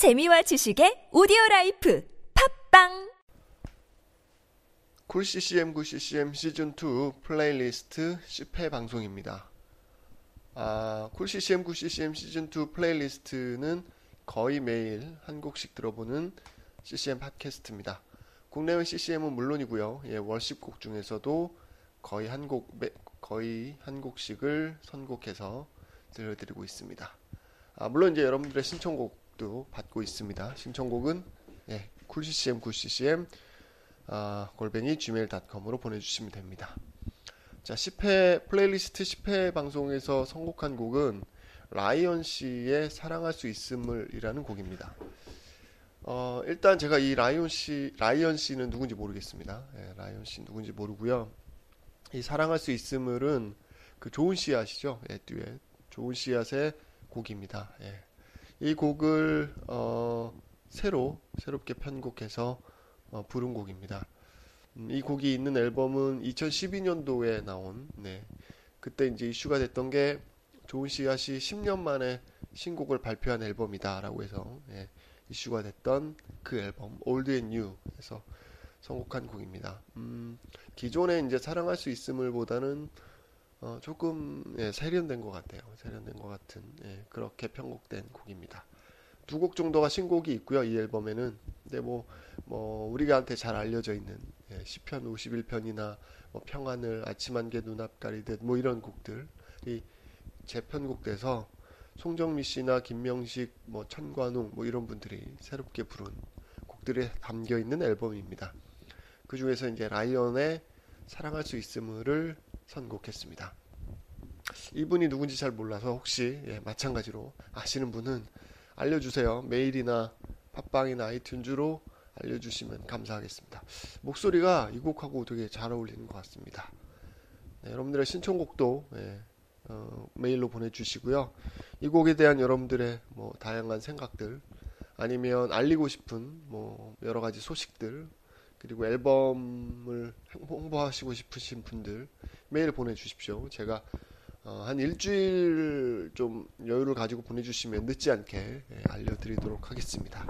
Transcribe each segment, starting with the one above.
재미와 지식의 오디오 라이프 팟빵 쿨 CCM 9 CCM 시즌 2 플레이리스트 10회 방송입니다. 아, 쿨 CCM 9 CCM 시즌 2 플레이리스트는 거의 매일 한 곡씩 들어보는 CCM 팟캐스트입니다. 국내외 CCM은 물론이고요. 예, worship 곡 중에서도 거의 한 곡, 거의 한 곡씩을 선곡해서 들려드리고 있습니다. 아, 물론 이제 여러분들의 신청곡 도 받고 있습니다. 신청곡은 예, 쿨CCM 9CCM 아, 골뱅이 gmail.com으로 보내주시면 됩니다. 자, 10회 플레이리스트 10회 방송에서 선곡한 곡은 라이언 씨의 사랑할 수 있음을이라는 곡입니다. 어, 일단 제가 이 라이언 씨, 라이언 씨는 누군지 모르겠습니다. 예, 라이언 씨 누군지 모르고요. 이 사랑할 수 있음을은 그 좋은 씨앗이죠. 예, 듀엣. 좋은 씨앗의 곡입니다. 예. 이 곡을 어, 새로 새롭게 편곡해서 어, 부른 곡입니다. 음, 이 곡이 있는 앨범은 2012년도에 나온 네. 그때 이제 이슈가 됐던 게 좋은 씨앗이 10년 만에 신곡을 발표한 앨범이다라고 해서 예, 이슈가 됐던 그 앨범 Old New에서 선곡한 곡입니다. 음, 기존에 이제 사랑할 수 있음을 보다는 어, 조금 예, 세련된 것 같아요. 세련된 것 같은 예, 그렇게 편곡된 곡입니다. 두 곡 정도가 신곡이 있고요. 이 앨범에는 근데 뭐, 뭐 우리가한테 잘 알려져 있는 예, 시편 51편이나 뭐 평안을 아침 한개 눈앞 가리듯 뭐 이런 곡들이 재편곡돼서 송정미 씨나 김명식, 뭐 천관웅 뭐 이런 분들이 새롭게 부른 곡들이 담겨 있는 앨범입니다. 그 중에서 이제 라이언의 사랑할 수 있음을 선곡했습니다. 이분이 누군지 잘 몰라서 혹시 예, 마찬가지로 아시는 분은 알려주세요. 메일이나 팟빵이나 아이튠즈로 알려주시면 감사하겠습니다. 목소리가 이 곡하고 되게 잘 어울리는 것 같습니다. 네, 여러분들의 신청곡도 예, 어, 메일로 보내주시고요. 이 곡에 대한 여러분들의 뭐 다양한 생각들 아니면 알리고 싶은 뭐 여러 가지 소식들 그리고 앨범을 홍보하시고 싶으신 분들 메일 보내주십시오. 제가 어, 한 일주일 좀 여유를 가지고 보내주시면 늦지 않게 예, 알려드리도록 하겠습니다.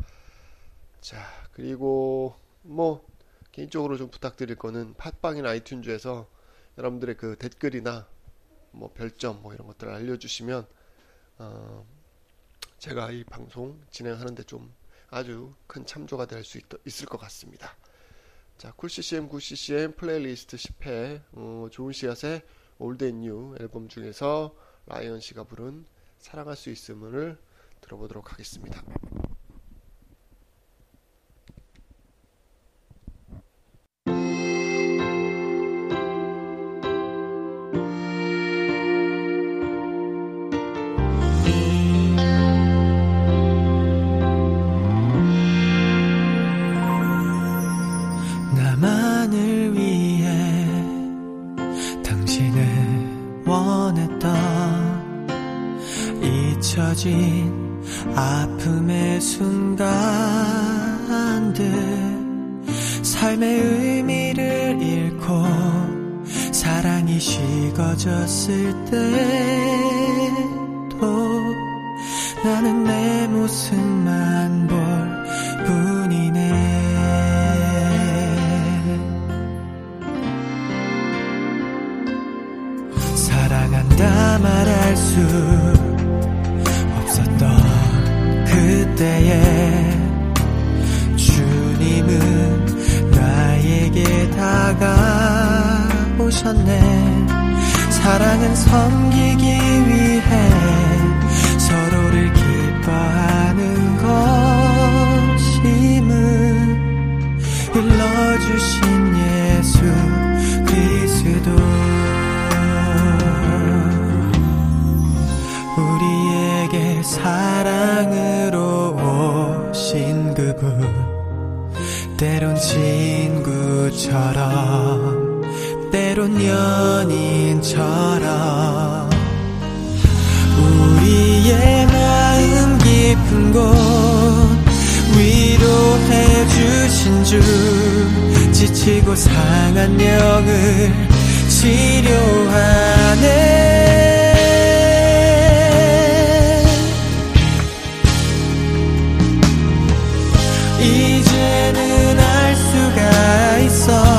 자, 그리고 뭐 개인적으로 좀 부탁드릴 거는 팟빵이나 아이튠즈에서 여러분들의 그 댓글이나 뭐 별점 뭐 이런 것들을 알려주시면 어, 제가 이 방송 진행하는데 좀 아주 큰 참조가 될 수 있을 것 같습니다. 자, 쿨CCM 9CCM 플레이리스트 10회 어, 좋은 씨앗의 Old and New 앨범 중에서 라이언 씨가 부른 사랑할 수 있음을 들어보도록 하겠습니다. 순간들 삶의 의미를 잃고 사랑이 식어졌을 때도 나는 내 모습만 다가오셨네. 사랑은 섬기기 위해 서로를 기뻐하는 것임을 일러주신 예수 그리스도. 우리에게 사랑으로 때론 친구처럼 때론 연인처럼 우리의 마음 깊은 곳 위로해 주신 주 지치고 상한 영을 치료하네. 이제는 알 수가 있어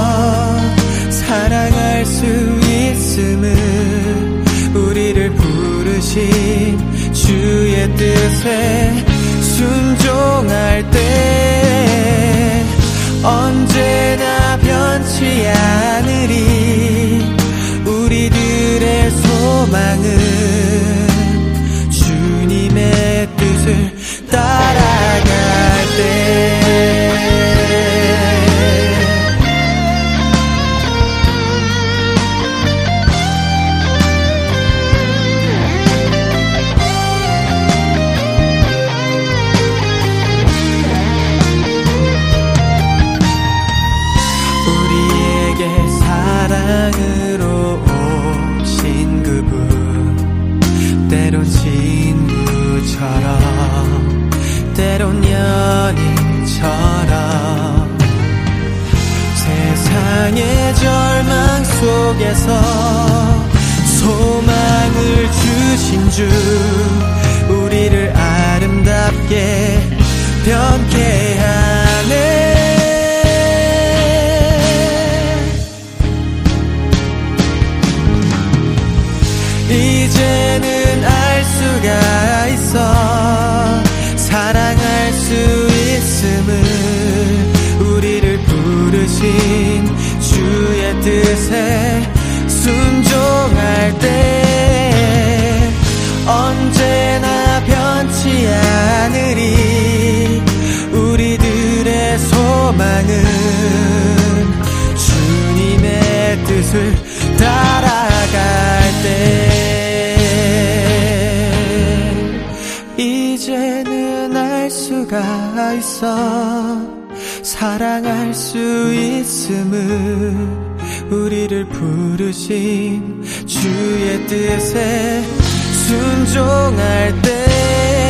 주의 뜻에 세상의 절망 속에서 소망을 주신 주 우리를 아름답게 변케 하네 뜻에 순종할 때 언제나 변치 않으리. 우리들의 소망은 주님의 뜻을 따라갈 때. 이제는 알 수가 있어. 사랑할 수 있음을 우리를 부르신 주의 뜻에 순종할 때